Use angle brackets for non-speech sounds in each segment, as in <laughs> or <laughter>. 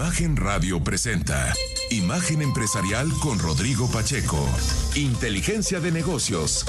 Imagen Radio presenta Imagen Empresarial con Rodrigo Pacheco. Inteligencia de negocios.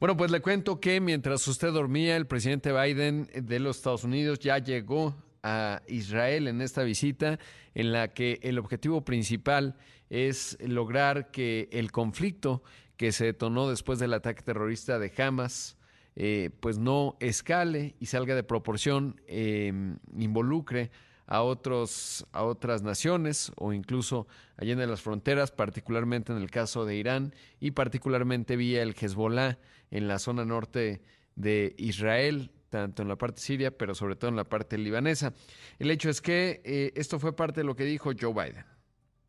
Bueno, pues le cuento que mientras usted dormía, el presidente Biden de los Estados Unidos ya llegó a Israel en esta visita en la que el objetivo principal es lograr que el conflicto que se detonó después del ataque terrorista de Hamas eh, pues no escale y salga de proporción, em, involucre a, otros, a otras naciones o incluso allá en las fronteras, particularmente en el caso de Irán y particularmente vía el Hezbollah en la zona norte de Israel, tanto en la parte siria, pero sobre todo en la parte libanesa. El hecho es que eh, esto fue parte de lo que dijo Joe Biden.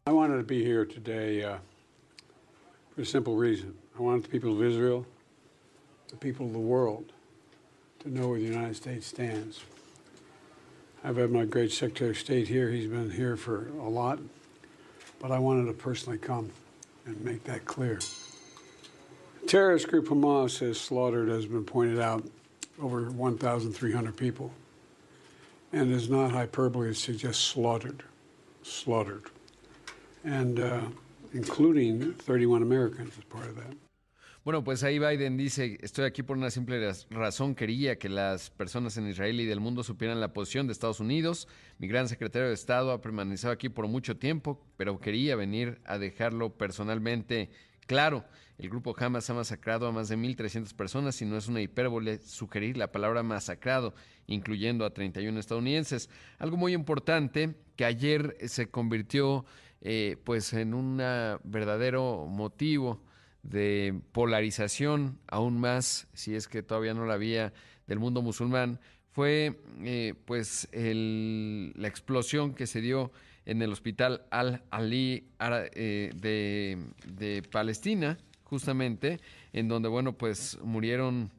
I wanted to be here today uh, for a simple reason. I wanted the people of Israel the people of the world to know where the United States stands. I've had my great Secretary of State here. He's been here for a lot, but I wanted to personally come and make that clear. Terrorist group Hamas has slaughtered, as has been pointed out, over 1,300 people. And is not hyperbole it's just slaughtered, slaughtered. And uh, including 31 Americans as part of that. Bueno, pues ahí Biden dice, estoy aquí por una simple razón, quería que las personas en Israel y del mundo supieran la posición de Estados Unidos. Mi gran secretario de Estado ha permanecido aquí por mucho tiempo, pero quería venir a dejarlo personalmente claro. El grupo Hamas ha masacrado a más de 1.300 personas y no es una hipérbole sugerir la palabra masacrado, incluyendo a 31 estadounidenses. Algo muy importante que ayer se convirtió eh, pues en un verdadero motivo de polarización aún más, si es que todavía no la había, del mundo musulmán, fue eh, pues la explosión que se dio en el hospital Al-Ali eh, de, de Palestina, justamente, en donde, bueno, pues murieron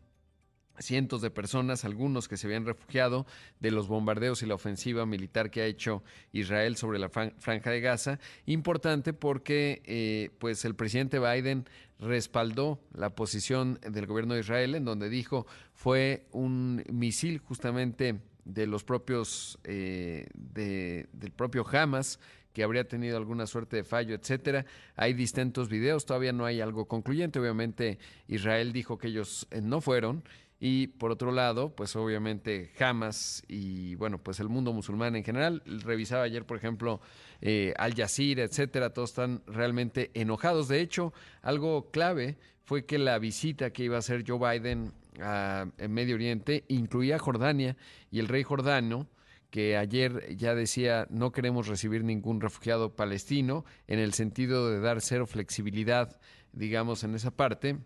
cientos de personas, algunos que se habían refugiado de los bombardeos y la ofensiva militar que ha hecho Israel sobre la franja de Gaza. Importante porque eh, pues el presidente Biden respaldó la posición del gobierno de Israel en donde dijo fue un misil justamente de los propios eh, del propio Hamas que habría tenido alguna suerte de fallo, etcétera. Hay distintos videos, todavía no hay algo concluyente. Obviamente Israel dijo que ellos eh, no fueron y por otro lado, pues obviamente Hamas y bueno, pues el mundo musulmán en general. Revisaba ayer, por ejemplo, eh, Al Jazeera, etcétera, todos están realmente enojados. De hecho, algo clave fue que la visita que iba a hacer Joe Biden a, Medio Oriente incluía Jordania y el rey jordano que ayer ya decía no queremos recibir ningún refugiado palestino en el sentido de dar cero flexibilidad, digamos, en esa parte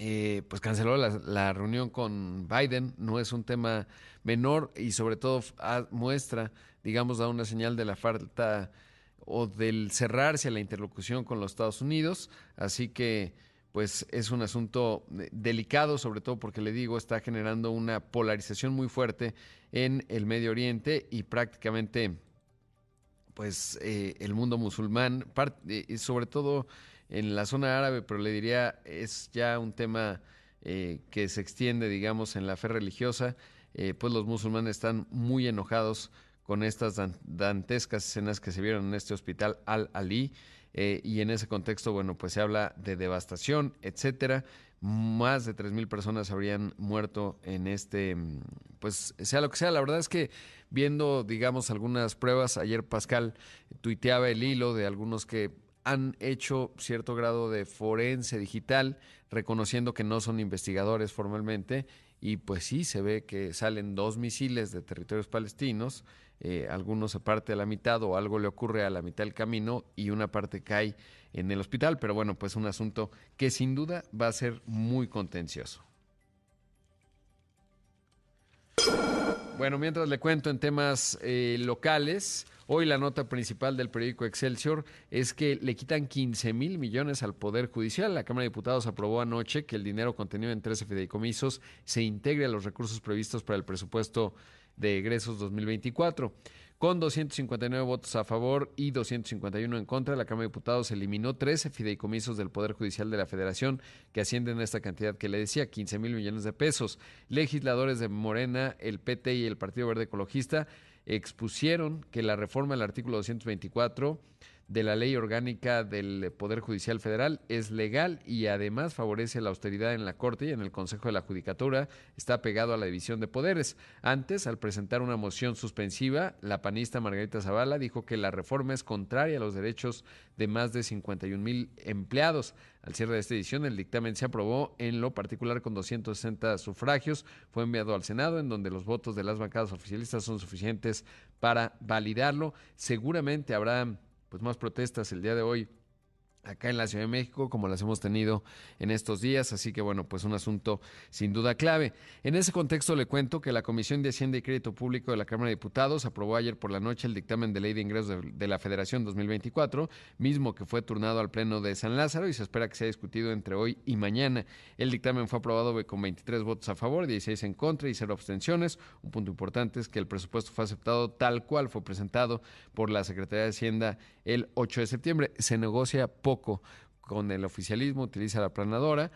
eh, pues canceló la, reunión con Biden. No es un tema menor y sobre todo muestra, digamos, da una señal de la falta o del cerrarse a la interlocución con los Estados Unidos. Así que, pues es un asunto delicado, sobre todo porque le digo, está generando una polarización muy fuerte en el Medio Oriente y prácticamente, pues, eh, el mundo musulmán, eh, sobre todo en la zona árabe, pero le diría es ya un tema eh, que se extiende, digamos, en la fe religiosa, eh, pues los musulmanes están muy enojados con estas dantescas escenas que se vieron en este hospital Al-Ali. Eh, y en ese contexto, bueno, pues se habla de devastación, etcétera. Más de 3.000 personas habrían muerto en este, pues sea lo que sea. La verdad es que viendo, digamos, algunas pruebas, ayer Pascal tuiteaba el hilo de algunos que han hecho cierto grado de forense digital, reconociendo que no son investigadores formalmente, y pues sí, se ve que salen dos misiles de territorios palestinos, eh, algunos se parte a la mitad o algo le ocurre a la mitad del camino y una parte cae en el hospital, pero bueno, pues un asunto que sin duda va a ser muy contencioso. Bueno, mientras le cuento en temas eh, locales, Hoy la nota principal del periódico Excelsior es que le quitan 15 mil millones al Poder Judicial. La Cámara de Diputados aprobó anoche que el dinero contenido en 13 fideicomisos se integre a los recursos previstos para el presupuesto de egresos 2024. Con 259 votos a favor y 251 en contra, la Cámara de Diputados eliminó 13 fideicomisos del Poder Judicial de la Federación que ascienden a esta cantidad que le decía, 15 mil millones de pesos. Legisladores de Morena, el PT y el Partido Verde Ecologista expusieron que la reforma del artículo 224 de la ley orgánica del Poder Judicial Federal es legal y además favorece la austeridad en la Corte y en el Consejo de la Judicatura. Está pegado a la división de poderes. Antes, al presentar una moción suspensiva, la panista Margarita Zavala dijo que la reforma es contraria a los derechos de más de 51 mil empleados. Al cierre de esta edición, el dictamen se aprobó en lo particular con 260 sufragios. Fue enviado al Senado, en donde los votos de las bancadas oficialistas son suficientes para validarlo. Seguramente habrá pues más protestas el día de hoy acá en la Ciudad de México, como las hemos tenido en estos días. Así que, bueno, pues un asunto sin duda clave. En ese contexto le cuento que la Comisión de Hacienda y Crédito Público de la Cámara de Diputados aprobó ayer por la noche el dictamen de ley de ingresos de, la Federación 2024, mismo que fue turnado al Pleno de San Lázaro y se espera que sea discutido entre hoy y mañana. El dictamen fue aprobado con 23 votos a favor, 16 en contra y cero abstenciones. Un punto importante es que el presupuesto fue aceptado tal cual fue presentado por la Secretaría de Hacienda el 8 de septiembre. Se negocia poco con el oficialismo, utiliza la planadora.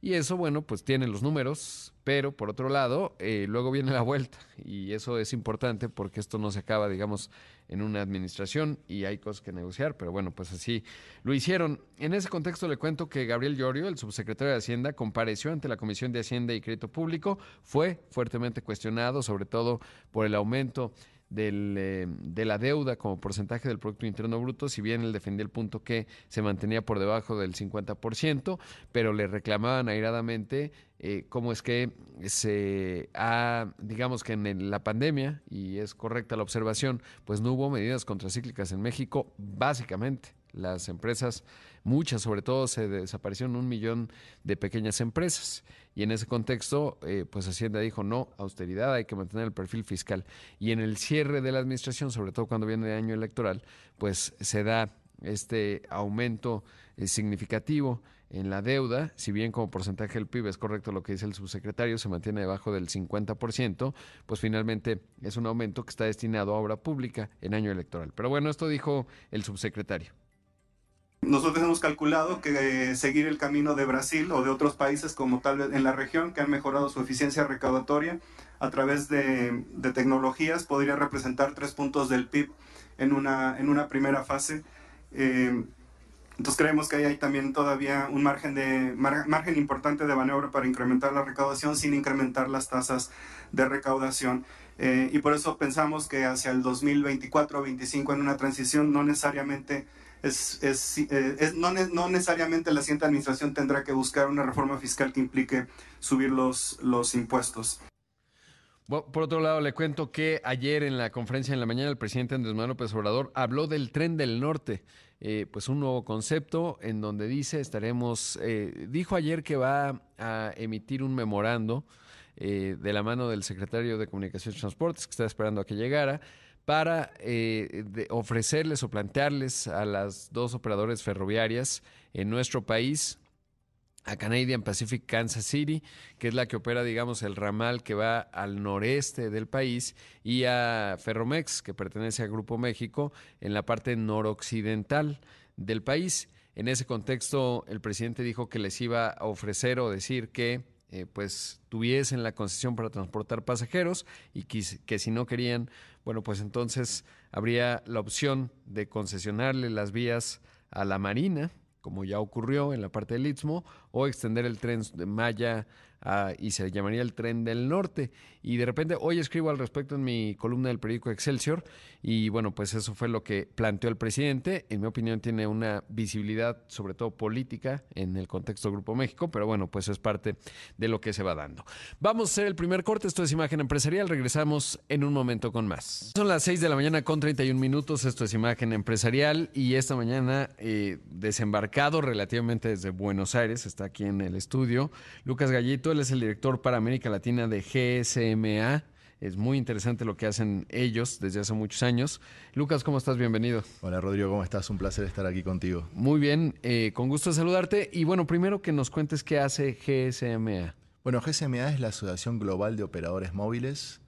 Y eso, bueno, pues tiene los números, pero por otro lado, eh, luego viene la vuelta. Y eso es importante porque esto no se acaba, digamos, en una administración y hay cosas que negociar, pero bueno, pues así lo hicieron. En ese contexto le cuento que Gabriel Llorio, el subsecretario de Hacienda, compareció ante la Comisión de Hacienda y Crédito Público, fue fuertemente cuestionado, sobre todo por el aumento del, eh, de la deuda como porcentaje del Producto Interno Bruto, si bien él defendía el punto que se mantenía por debajo del 50%, pero le reclamaban airadamente eh, cómo es que se ha, digamos que en la pandemia, y es correcta la observación, pues no hubo medidas contracíclicas en México, básicamente. Las empresas, muchas sobre todo, se desaparecieron un millón de pequeñas empresas. Y en ese contexto, eh, pues Hacienda dijo, no, austeridad, hay que mantener el perfil fiscal. Y en el cierre de la administración, sobre todo cuando viene el año electoral, pues se da este aumento eh, significativo en la deuda, si bien como porcentaje del PIB es correcto lo que dice el subsecretario, se mantiene debajo del 50%, pues finalmente es un aumento que está destinado a obra pública en año electoral. Pero bueno, esto dijo el subsecretario. Nosotros hemos calculado que eh, seguir el camino de Brasil o de otros países como tal vez en la región que han mejorado su eficiencia recaudatoria a través de, tecnologías podría representar tres puntos del PIB en una, en una primera fase. Eh, entonces creemos que ahí hay también todavía un margen, de, margen importante de maniobra para incrementar la recaudación sin incrementar las tasas de recaudación. Eh, y por eso pensamos que hacia el 2024 o 2025 en una transición no necesariamente es, eh, no, necesariamente la siguiente administración tendrá que buscar una reforma fiscal que implique subir los, los impuestos. por otro lado, le cuento que ayer en la conferencia en la mañana el presidente Andrés Manuel López Obrador habló del tren del norte, eh, pues un nuevo concepto en donde dice estaremos, eh, dijo ayer que va a emitir un memorando de la mano del secretario de Comunicaciones y Transportes que está esperando a que llegara para eh, ofrecerles o plantearles a las dos operadores ferroviarias en nuestro país, a Canadian Pacific Kansas City, que es la que opera, digamos, el ramal que va al noreste del país, y a Ferromex, que pertenece al Grupo México, en la parte noroccidental del país. En ese contexto, el presidente dijo que les iba a ofrecer o decir que eh, pues tuviesen la concesión para transportar pasajeros y que, si no querían, bueno, pues entonces habría la opción de concesionarle las vías a la Marina, como ya ocurrió en la parte del Istmo, o extender el tren de Maya y se llamaría el tren del norte. Y de repente hoy escribo al respecto en mi columna del periódico Excelsior y bueno, pues eso fue lo que planteó el presidente. En mi opinión tiene una visibilidad sobre todo política en el contexto Grupo México, pero bueno, pues es parte de lo que se va dando. Vamos a hacer el primer corte, esto es Imagen Empresarial, regresamos en un momento con más. Son las 6 de la mañana con 31 minutos, esto es Imagen Empresarial y esta mañana eh, desembarcado relativamente desde Buenos Aires, está aquí en el estudio, Lucas Gallito, él es el director para América Latina de GSMA, Es muy interesante lo que hacen ellos desde hace muchos años. Lucas, ¿cómo estás? Bienvenido. Hola Rodrigo, ¿cómo estás? Un placer estar aquí contigo. Muy bien, eh, con gusto de saludarte. Y bueno, primero que nos cuentes qué hace GSMA. Bueno, GSMA es la Asociación Global de Operadores Móviles.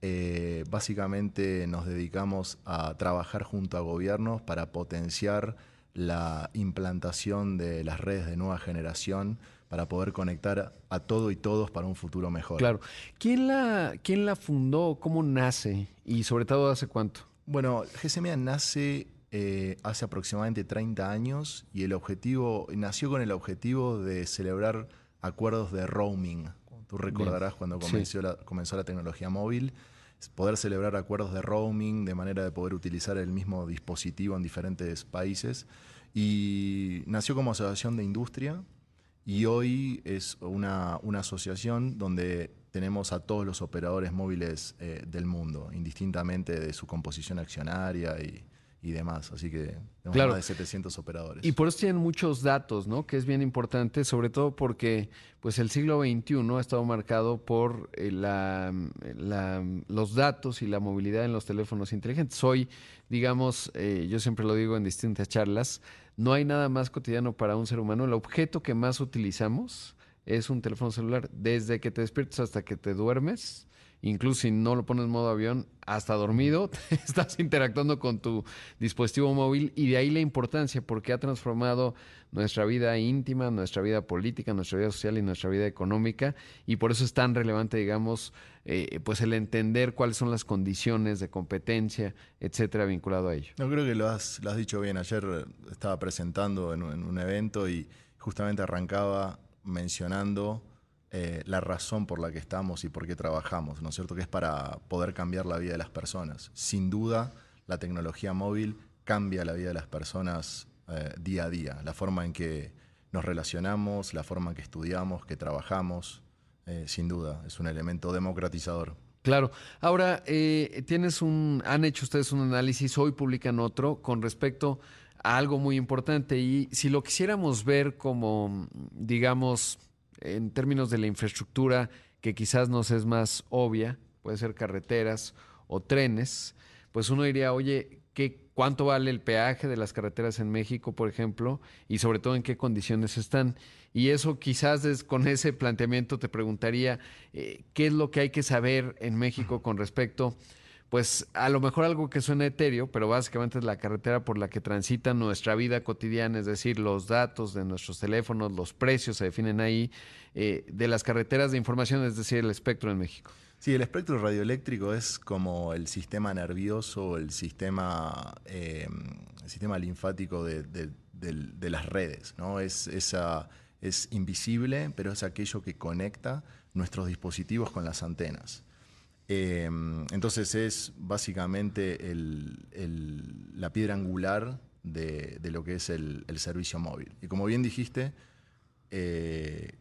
Eh, básicamente nos dedicamos a trabajar junto a gobiernos para potenciar la implantación de las redes de nueva generación para poder conectar a todo y todos para un futuro mejor. Claro. ¿Quién la, quién la fundó? ¿Cómo nace? Y sobre todo, ¿hace cuánto? Bueno, GSMA nace eh, hace aproximadamente 30 años y el objetivo, nació con el objetivo de celebrar acuerdos de roaming. Tú recordarás cuando comenzó, la, comenzó la tecnología móvil, poder celebrar acuerdos de roaming de manera de poder utilizar el mismo dispositivo en diferentes países. Y nació como asociación de industria y hoy es una, una asociación donde tenemos a todos los operadores móviles eh, del mundo, indistintamente de su composición accionaria y, y demás. Así que tenemos más de 700 operadores. Y por eso tienen muchos datos, ¿no? Que es bien importante, sobre todo porque pues el siglo XXI ha estado marcado por eh, la, los datos y la movilidad en los teléfonos inteligentes. Hoy, digamos, eh, yo siempre lo digo en distintas charlas, no hay nada más cotidiano para un ser humano. El objeto que más utilizamos es un teléfono celular. Desde que te despiertas hasta que te duermes, incluso si no lo pones en modo avión, hasta dormido, <laughs> estás interactuando con tu dispositivo móvil y de ahí la importancia porque ha transformado nuestra vida íntima, nuestra vida política, nuestra vida social y nuestra vida económica y por eso es tan relevante, digamos, eh, pues el entender cuáles son las condiciones de competencia, etcétera, vinculado a ello. No creo que lo has, lo has dicho bien. Ayer estaba presentando en un, evento y justamente arrancaba mencionando eh, la razón por la que estamos y por qué trabajamos, ¿no es cierto? Que es para poder cambiar la vida de las personas. Sin duda, la tecnología móvil cambia la vida de las personas eh, día a día, la forma en que nos relacionamos, la forma en que estudiamos, que trabajamos, eh, sin duda, es un elemento democratizador. Claro. Ahora, tienes un, han hecho ustedes un análisis, hoy publican otro con respecto a algo muy importante y si lo quisiéramos ver como, digamos, en términos de la infraestructura que quizás nos es más obvia, puede ser carreteras o trenes, pues uno diría, oye, ¿qué, ¿cuánto vale el peaje de las carreteras en México, por ejemplo? Y sobre todo en qué condiciones están. Y eso quizás con ese planteamiento te preguntaría, eh, ¿qué es lo que hay que saber en México con respecto, pues a lo mejor algo que suena etéreo, pero básicamente es la carretera por la que transita nuestra vida cotidiana, es decir, los datos de nuestros teléfonos, los precios se definen ahí, eh, de las carreteras de información, es decir, el espectro en México. Sí, el espectro radioeléctrico es como el sistema nervioso, el sistema, eh, el sistema linfático de, de, las redes, ¿no? Es es invisible, pero es aquello que conecta nuestros dispositivos con las antenas. Eh, entonces es básicamente la piedra angular de, lo que es el, servicio móvil. Y como bien dijiste, eh,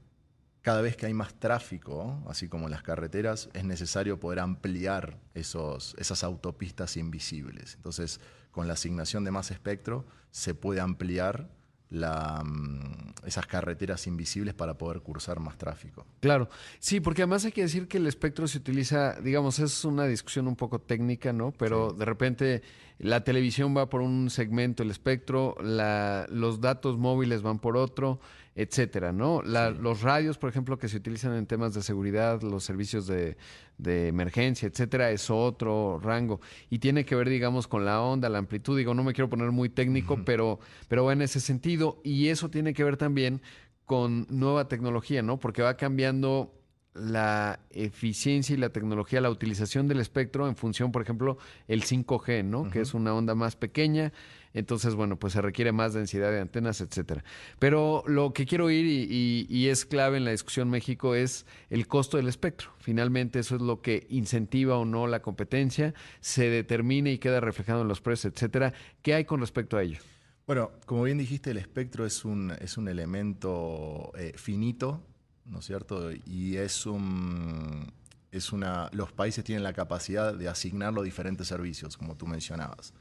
cada vez que hay más tráfico, así como en las carreteras, es necesario poder ampliar esos, esas autopistas invisibles. Entonces, con la asignación de más espectro, se puede ampliar la, mm, esas carreteras invisibles para poder cursar más tráfico. Claro, sí, porque además hay que decir que el espectro se utiliza, digamos, es una discusión un poco técnica, ¿no? Pero de repente la televisión va por un segmento, el espectro, la, los datos móviles van por otro, etcétera, ¿no? Los radios, por ejemplo, que se utilizan en temas de seguridad, los servicios de, de, emergencia, etcétera, es otro rango. Y tiene que ver, digamos, con la onda, la amplitud. Digo, no me quiero poner muy técnico, pero, pero va en ese sentido. Y eso tiene que ver también con nueva tecnología, ¿no? Porque va cambiando la eficiencia y la tecnología, la utilización del espectro en función, por ejemplo, el 5G, ¿no? Que es una onda más pequeña. Entonces, bueno, pues se requiere más densidad de antenas, etcétera. Pero lo que quiero ir y, es clave en la discusión México es el costo del espectro. Finalmente, eso es lo que incentiva o no la competencia, se determina y queda reflejado en los precios, etcétera. ¿Qué hay con respecto a ello? Bueno, como bien dijiste, el espectro es un, es un elemento eh, finito ¿no es cierto? Y es un, es una, los países tienen la capacidad de asignarlo a diferentes servicios, como tú mencionabas.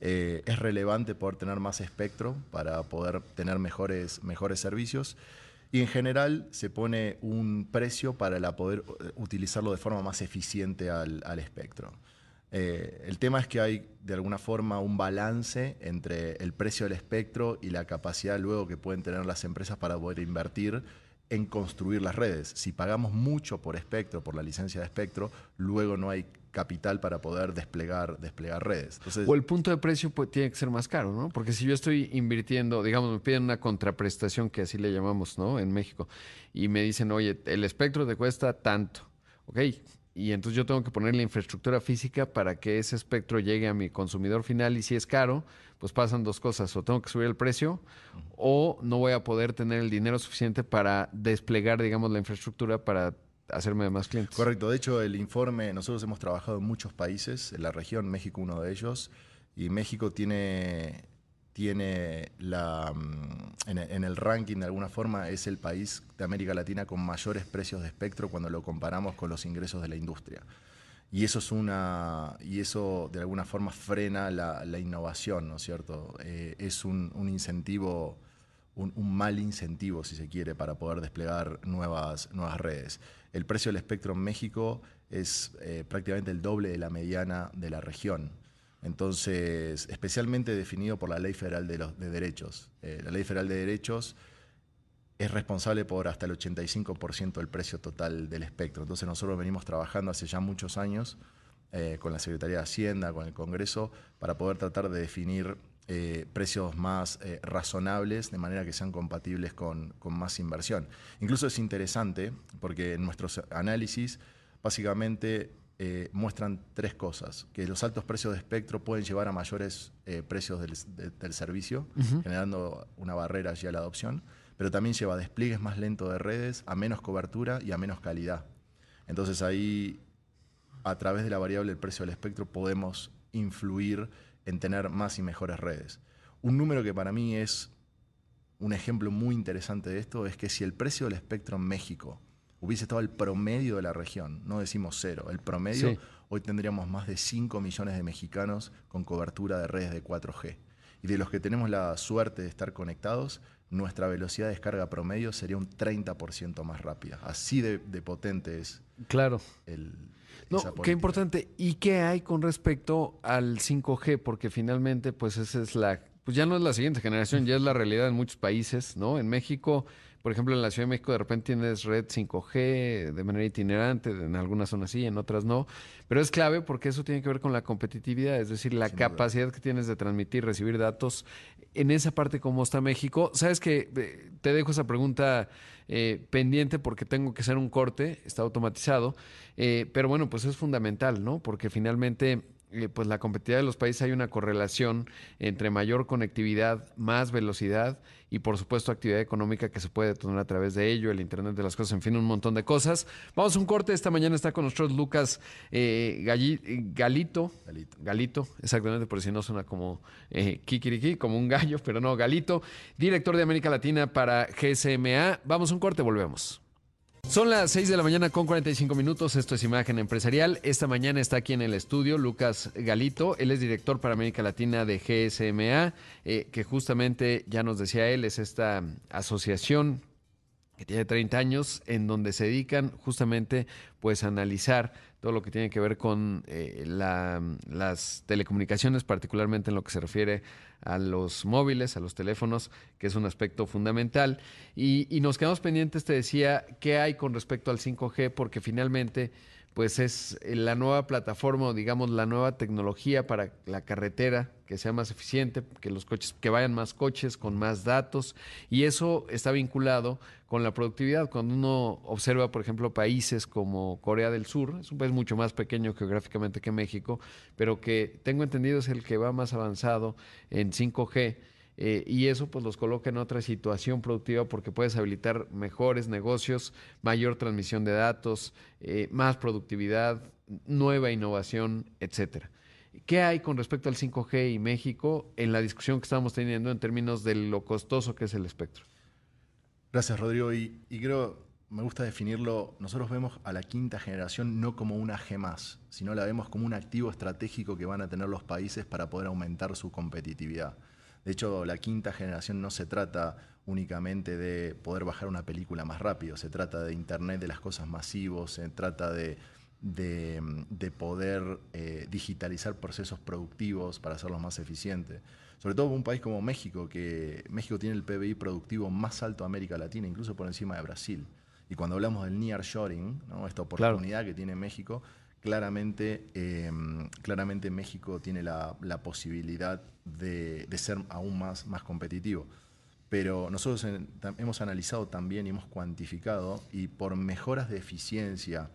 Eh, es relevante poder tener más espectro para poder tener mejores, mejores servicios. Y en general se pone un precio para poder eh, utilizarlo de forma más eficiente al, espectro. Eh, el tema es que hay de alguna forma un balance entre el precio del espectro y la capacidad luego que pueden tener las empresas para poder invertir en construir las redes. Si pagamos mucho por espectro, por la licencia de espectro, luego no hay capital para poder desplegar, desplegar redes. o el punto de precio pues, tiene que ser más caro, ¿no? Porque si yo estoy invirtiendo, digamos, me piden una contraprestación, que así le llamamos, ¿no? En México, y me dicen, oye, el espectro te cuesta tanto, ¿ok? Y entonces yo tengo que poner la infraestructura física para que ese espectro llegue a mi consumidor final y si es caro, pues pasan dos cosas, o tengo que subir el precio o no voy a poder tener el dinero suficiente para desplegar, digamos, la infraestructura para hacerme más clientes. Correcto, de hecho el informe, nosotros hemos trabajado en muchos países, en la región, México uno de ellos, y México tiene, tiene la, mm, en, el ranking de alguna forma, es el país de América Latina con mayores precios de espectro cuando lo comparamos con los ingresos de la industria. Y eso es una. Y eso de alguna forma frena la, innovación, ¿no es cierto? Eh, es un, incentivo, un, mal incentivo, si se quiere, para poder desplegar nuevas, nuevas redes. El precio del espectro en México es eh, prácticamente el doble de la mediana de la región. Entonces, especialmente definido por la Ley Federal de, los, de Derechos. Eh, la Ley Federal de Derechos es responsable por hasta el 85% del precio total del espectro. Entonces nosotros venimos trabajando hace ya muchos años eh, con la Secretaría de Hacienda, con el Congreso, para poder tratar de definir eh, precios más razonables de manera que sean compatibles con, más inversión. Incluso es interesante porque en nuestros análisis básicamente muestran tres cosas, que los altos precios de espectro pueden llevar a mayores precios del, del servicio, generando una barrera allí a la adopción pero también lleva a despliegues más lentos de redes, a menos cobertura y a menos calidad. Entonces ahí, a través de la variable del precio del espectro, podemos influir en tener más y mejores redes. Un número que para mí es un ejemplo muy interesante de esto es que si el precio del espectro en México hubiese estado al promedio de la región, no decimos cero, el promedio, hoy tendríamos más de 5 millones de mexicanos con cobertura de redes de 4G. Y de los que tenemos la suerte de estar conectados, nuestra velocidad de descarga promedio sería un 30% más rápida. Así de, potente es claro. el... No, qué importante. ¿Y qué hay con respecto al 5G? Porque finalmente, pues esa es la, pues ya no es la siguiente generación, ya es la realidad en muchos países, ¿no? En México por ejemplo, en la Ciudad de México de repente tienes red 5G de manera itinerante, en algunas zonas sí, en otras no, pero es clave porque eso tiene que ver con la competitividad, es decir, la capacidad que tienes de transmitir, recibir datos. En esa parte, ¿cómo está México? Sabes que te dejo esa pregunta eh, pendiente porque tengo que hacer un corte, está automatizado, eh, pero bueno, pues es fundamental, ¿no? Porque finalmente pues la competitividad de los países hay una correlación entre mayor conectividad, más velocidad y por supuesto actividad económica que se puede tener a través de ello, el Internet de las cosas, en fin, un montón de cosas. Vamos a un corte, esta mañana está con nosotros Lucas eh, Galito, Galito, exactamente, por si no suena como eh, Kikiriki, como un gallo, <laughs> pero no, Galito, director de América Latina para GSMA. Vamos a un corte, volvemos. Son las 6 de la mañana con 45 minutos. Esto es Imagen Empresarial. Esta mañana está aquí en el estudio Lucas Galito. Él es director para América Latina de GSMA, eh, que justamente ya nos decía él, es esta asociación que tiene 30 años, en donde se dedican justamente pues a analizar todo lo que tiene que ver con eh, las telecomunicaciones, particularmente en lo que se refiere a los móviles, a los teléfonos, que es un aspecto fundamental. Y, y nos quedamos pendientes, te decía, qué hay con respecto al 5G, porque finalmente pues es la nueva plataforma o digamos la nueva tecnología para la carretera que sea más eficiente, que los coches, que vayan más coches con más datos y eso está vinculado con la productividad. Cuando uno observa, por ejemplo, países como Corea del Sur, es un país mucho más pequeño geográficamente que México, pero que tengo entendido es el que va más avanzado en 5G eh, y eso pues los coloca en otra situación productiva porque puedes habilitar mejores negocios, mayor transmisión de datos, eh, más productividad, nueva innovación, etcétera. ¿Qué hay con respecto al 5G y México en la discusión que estamos teniendo en términos de lo costoso que es el espectro? Gracias, Rodrigo. Y, y creo, me gusta definirlo, nosotros vemos a la quinta generación no como una G más, sino la vemos como un activo estratégico que van a tener los países para poder aumentar su competitividad. De hecho, la quinta generación no se trata únicamente de poder bajar una película más rápido, se trata de Internet de las cosas masivos, se trata de, de, poder eh, digitalizar procesos productivos para hacerlos más eficientes. Sobre todo un país como México, que México tiene el PBI productivo más alto de América Latina, incluso por encima de Brasil. Y cuando hablamos del nearshoring, ¿no? esta oportunidad que tiene México, claramente, em, claramente México tiene la, posibilidad de, ser aún más, más competitivo. Pero nosotros hemos analizado también y hemos cuantificado, y por mejoras de eficiencia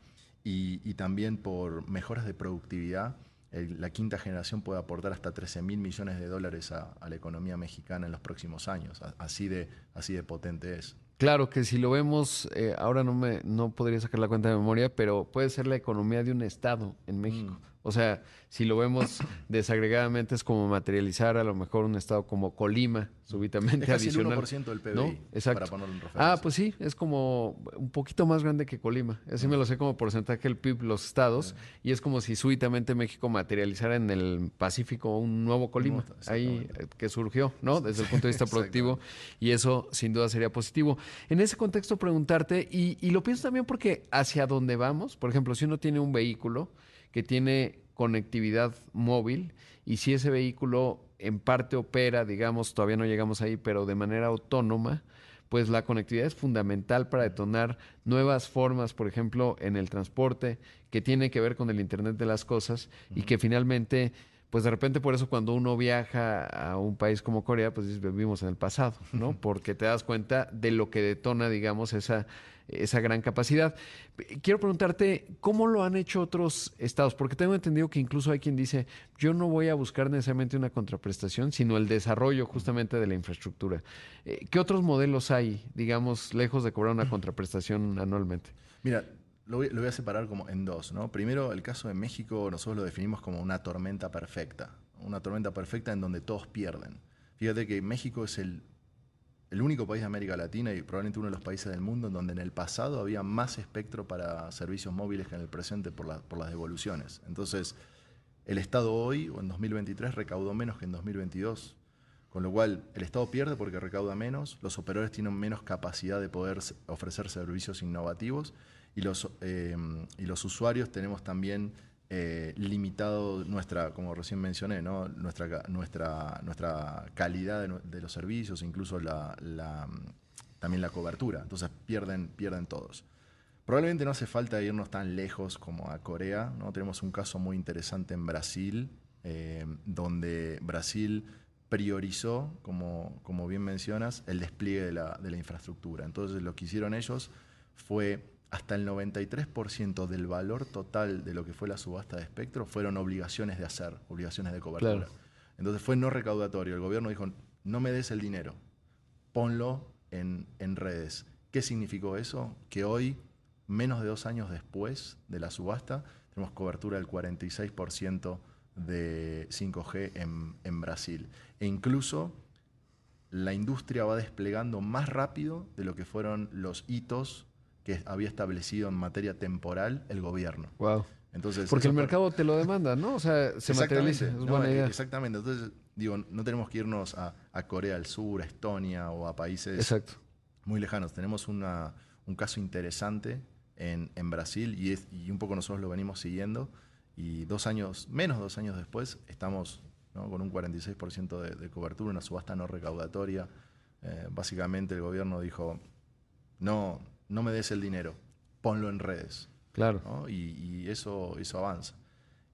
y, también por mejoras de productividad, la quinta generación puede aportar hasta 13 mil millones de dólares a, a, la economía mexicana en los próximos años. Así de, así de potente es. Claro que si lo vemos, eh, ahora no me no podría sacar la cuenta de memoria, pero puede ser la economía de un estado en México. Mm. O sea, si lo vemos <coughs> desagregadamente es como materializar a lo mejor un estado como Colima, súbitamente es casi adicional. el 1% del PBI, Exacto. para ponerlo en referencia. Ah, pues sí, es como un poquito más grande que Colima. Así me lo sé como porcentaje del PIB los estados y es como si súbitamente México materializara en el Pacífico un nuevo Colima, ahí eh, que surgió, ¿no? Desde el punto de vista <laughs> productivo y eso sin duda sería positivo. En ese contexto preguntarte y, y lo pienso también porque hacia dónde vamos, por ejemplo, si uno tiene un vehículo que tiene conectividad móvil y si ese vehículo en parte opera, digamos, todavía no llegamos ahí, pero de manera autónoma, pues la conectividad es fundamental para detonar nuevas formas, por ejemplo, en el transporte, que tiene que ver con el Internet de las Cosas y que finalmente, pues de repente por eso cuando uno viaja a un país como Corea, pues vivimos en el pasado, ¿no? Porque te das cuenta de lo que detona, digamos, esa esa gran capacidad. Quiero preguntarte, ¿cómo lo han hecho otros estados? Porque tengo entendido que incluso hay quien dice, yo no voy a buscar necesariamente una contraprestación, sino el desarrollo justamente de la infraestructura. Eh, ¿Qué otros modelos hay, digamos, lejos de cobrar una contraprestación anualmente? Mira, lo voy, a separar como en dos. ¿no? Primero, el caso de México, nosotros lo definimos como una tormenta perfecta. Una tormenta perfecta en donde todos pierden. Fíjate que México es el el único país de América Latina y probablemente uno de los países del mundo en donde en el pasado había más espectro para servicios móviles que en el presente por, las devoluciones. Entonces, el Estado hoy, o en 2023, recaudó menos que en 2022. Con lo cual, el Estado pierde porque recauda menos, los operadores tienen menos capacidad de poder ofrecer servicios innovativos y los, eh, y los usuarios tenemos también eh, limitado nuestra, como recién mencioné, ¿no? nuestra, nuestra, nuestra calidad de, los servicios, incluso la, también la cobertura. Entonces pierden, pierden todos. Probablemente no hace falta irnos tan lejos como a Corea. ¿no? Tenemos un caso muy interesante en Brasil, eh, donde Brasil priorizó, como, como bien mencionas, el despliegue de la, de la infraestructura. Entonces lo que hicieron ellos fue hasta el 93% del valor total de lo que fue la subasta de espectro fueron obligaciones de hacer, obligaciones de cobertura. Entonces fue no recaudatorio. El gobierno dijo, no me des el dinero, ponlo en, redes. ¿Qué significó eso? Que hoy, menos de dos años después de la subasta, tenemos cobertura del 46% de 5G en, en Brasil. E incluso la industria va desplegando más rápido de lo que fueron los hitos que había establecido en materia temporal el gobierno. Wow. Entonces, Porque el mercado te lo demanda, ¿no? O sea, se materializa. Es buena idea. Exactamente. Entonces, digo, no tenemos que irnos a, Corea del Sur, a Estonia o a países Exacto. muy lejanos. Tenemos una, un caso interesante en, en Brasil y, es, y un poco nosotros lo venimos siguiendo. Y dos años, menos de dos años después, estamos con un 46% de, de, cobertura, una subasta no recaudatoria. Eh, básicamente el gobierno dijo, no, no me des el dinero, ponlo en redes. Claro. Y, eso, eso avanza.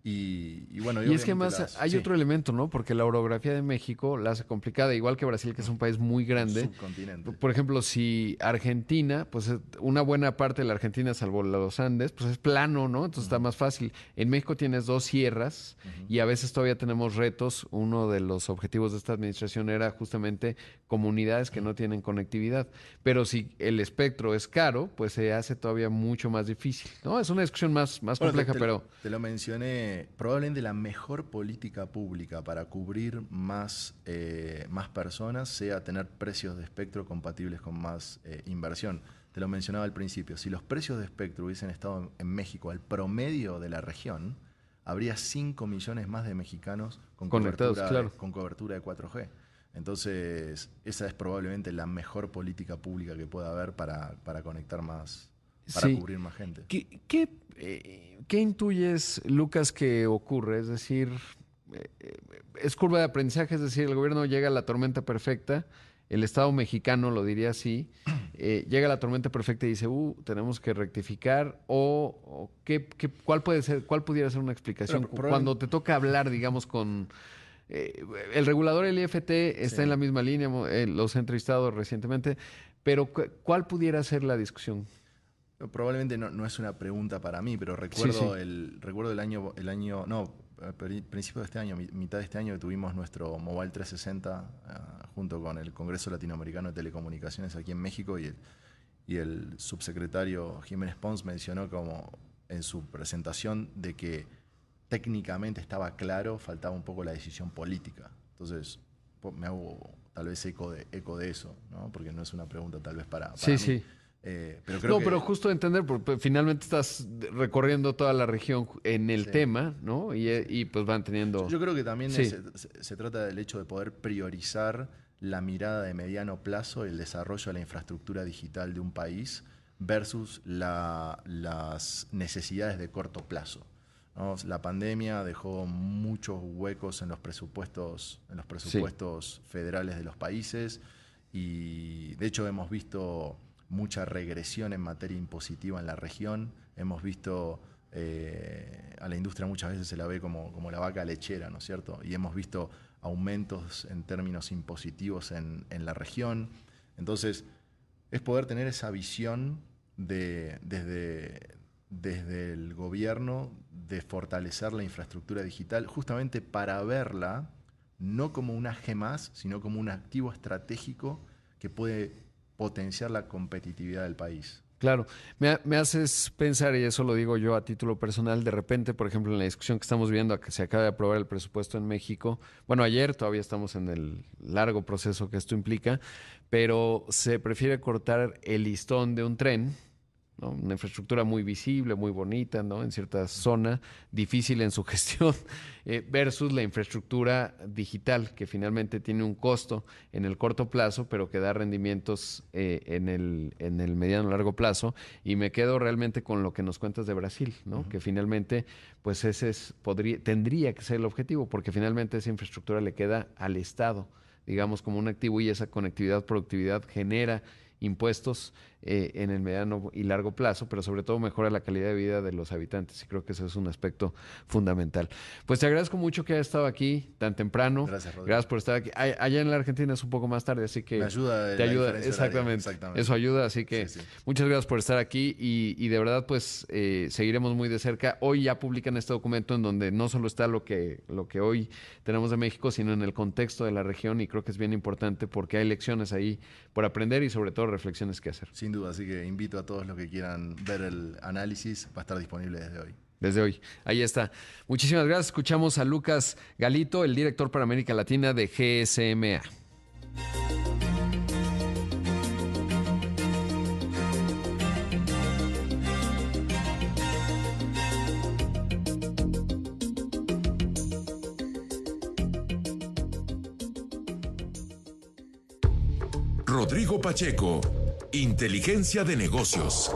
Y, bueno, y, es que más hay otro elemento, ¿no? Porque la orografía de México la hace complicada, igual que Brasil, que es un país muy grande. Subcontinente. Por ejemplo, si Argentina, pues una buena parte de la Argentina, salvo los Andes, pues es plano, ¿no? Entonces está más fácil. En México tienes dos sierras y a veces todavía tenemos retos. Uno de los objetivos de esta administración era justamente comunidades que no tienen conectividad. Pero si el espectro es caro, pues se hace todavía mucho más difícil, ¿no? Es una discusión más, más compleja, pero... Te lo mencioné probablemente la mejor política pública para cubrir más, eh, más personas sea tener precios de espectro compatibles con más eh, inversión. Te lo mencionaba al principio, si los precios de espectro hubiesen estado en México al promedio de la región, habría 5 millones más de mexicanos con, cobertura, con cobertura de 4G. Entonces, esa es probablemente la mejor política pública que pueda haber para, para conectar más, para cubrir más gente. ¿Qué, qué, eh, ¿Qué, intuyes, Lucas, que ocurre? Es decir, eh, es curva de aprendizaje, es decir, el gobierno llega a la tormenta perfecta, el Estado mexicano lo diría así, <clears throat> eh, llega a la tormenta perfecta y dice, uh, tenemos que rectificar, o, ¿qué, qué, cuál puede ser, cuál pudiera ser una explicación? Cuando te toca hablar, digamos, con eh, el regulador, el IFT, está en la misma línea, eh, los he entrevistado recientemente, pero ¿cuál pudiera ser la discusión? Probablemente no, es una pregunta para mí, pero recuerdo el recuerdo el año, el año, no, principio de este año, mitad de este año tuvimos nuestro Mobile 360 ah, junto con el Congreso Latinoamericano de Telecomunicaciones aquí en México y el, y el subsecretario Jiménez Pons mencionó como en su presentación de que técnicamente estaba claro, faltaba un poco la decisión política. Entonces, me hago tal vez eco de, eco de eso, ¿no? porque no es una pregunta tal vez para, para sí, mí. Sí. Eh, pero creo no, pero justo entender, porque finalmente estás recorriendo toda la región en el tema, ¿no? Y, pues van teniendo... Yo creo que también se, trata del hecho de poder priorizar la mirada de mediano plazo, el desarrollo de la infraestructura digital de un país versus las necesidades de corto plazo. La pandemia dejó muchos huecos en los presupuestos, en los presupuestos federales de los países y de hecho hemos visto mucha regresión en materia impositiva en la región. Hemos visto eh, a la industria muchas veces se la ve como, como, la vaca lechera, ¿no es cierto? Y hemos visto aumentos en términos impositivos en, en la región. Entonces, es poder tener esa visión de, desde, desde el gobierno de fortalecer la infraestructura digital, justamente para verla no como G más, sino como un activo estratégico que puede potenciar la competitividad del país. Claro, me, me, haces pensar, y eso lo digo yo a título personal, de repente, por ejemplo, en la discusión que estamos viendo, a que se acaba de aprobar el presupuesto en México, bueno, ayer todavía estamos en el largo proceso que esto implica, pero se prefiere cortar el listón de un tren, una infraestructura muy visible, muy bonita, ¿no? en cierta zona, difícil en su <laughs> gestión, eh, versus la infraestructura digital, que finalmente tiene un costo en el corto plazo, pero que da rendimientos eh, en, el, en el mediano largo plazo. Y me quedo realmente con lo que nos cuentas de Brasil, ¿no? que finalmente, pues ese es, podría, tendría que ser el objetivo, porque finalmente esa infraestructura le queda al Estado, digamos, como un activo y esa conectividad, productividad genera impuestos eh, en el mediano y largo plazo, pero sobre todo mejora la calidad de vida de los habitantes. Y creo que ese es un aspecto fundamental. Pues te agradezco mucho que hayas estado aquí tan temprano. Gracias, Rodrigo. Gracias por estar aquí. Allá en la Argentina es un poco más tarde, así que... Me ayuda. Te ayuda, exactamente, Eso ayuda, así que muchas gracias por estar aquí y, de verdad pues eh, seguiremos muy de cerca. Hoy ya publican este documento en donde no solo está lo que, lo que hoy tenemos de México, sino en el contexto de la región y creo que es bien importante porque hay lecciones ahí por aprender y sobre todo reflexiones que hacer. Sin duda, así que invito a todos los que quieran ver el análisis, va a estar disponible desde hoy. Desde hoy. Ahí está. Muchísimas gracias. Escuchamos a Lucas Galito, el director para América Latina de GSMA. Rodrigo Pacheco, Inteligencia de Negocios.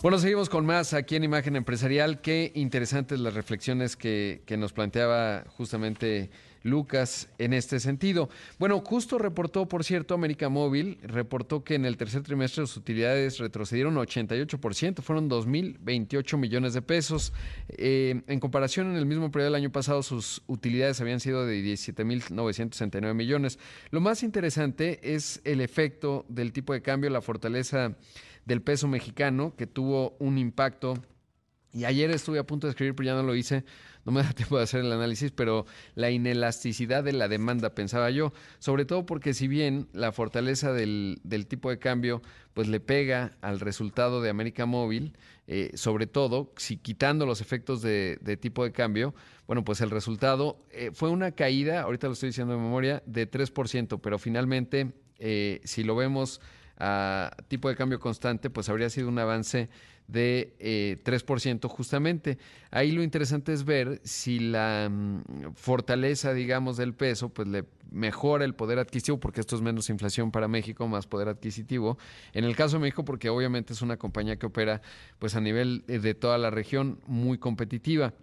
Bueno, seguimos con más aquí en Imagen Empresarial. Qué interesantes las reflexiones que, que nos planteaba justamente Lucas en este sentido. Bueno, justo reportó, por cierto, América Móvil, reportó que en el tercer trimestre sus utilidades retrocedieron 88%, fueron 2.028 millones de pesos. Eh, en comparación, en el mismo periodo del año pasado, sus utilidades habían sido de 17.969 millones. Lo más interesante es el efecto del tipo de cambio, la fortaleza del peso mexicano, que tuvo un impacto. Y ayer estuve a punto de escribir, pero ya no lo hice. No me da <laughs> tiempo de hacer el análisis, pero la inelasticidad de la demanda, pensaba yo, sobre todo porque si bien la fortaleza del, tipo de cambio pues le pega al resultado de América Móvil, eh, sobre todo si quitando los efectos de, tipo de cambio, bueno, pues el resultado eh, fue una caída, ahorita lo estoy diciendo de memoria, de 3%, pero finalmente, eh, si lo vemos a tipo de cambio constante, pues habría sido un avance de eh, 3% justamente. Ahí lo interesante es ver si la mm, fortaleza, digamos, del peso, pues le mejora el poder adquisitivo, porque esto es menos inflación para México, más poder adquisitivo. En el caso de México, porque obviamente es una compañía que opera pues a nivel eh, de toda la región muy competitiva.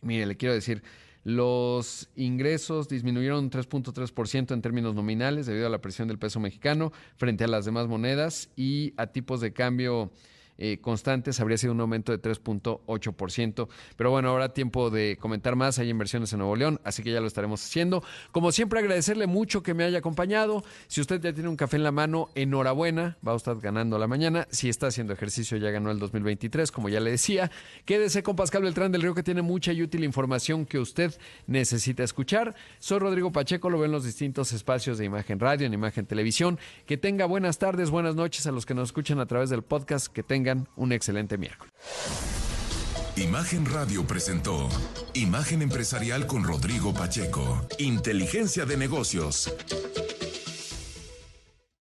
Mire, le quiero decir, los ingresos disminuyeron un 3.3% en términos nominales debido a la presión del peso mexicano frente a las demás monedas y a tipos de cambio eh, constantes habría sido un aumento de 3.8%. Pero bueno, ahora tiempo de comentar más. Hay inversiones en Nuevo León, así que ya lo estaremos haciendo. Como siempre, agradecerle mucho que me haya acompañado. Si usted ya tiene un café en la mano, enhorabuena, va estar ganando la mañana. Si está haciendo ejercicio, ya ganó el 2023, como ya le decía. Quédese con Pascal Beltrán del Río, que tiene mucha y útil información que usted necesita escuchar. Soy Rodrigo Pacheco, lo ven en los distintos espacios de Imagen Radio, en Imagen Televisión. Que tenga buenas tardes, buenas noches a los que nos escuchan a través del podcast. Que tengan un excelente miércoles. Imagen Radio presentó Imagen Empresarial con Rodrigo Pacheco. Inteligencia de negocios.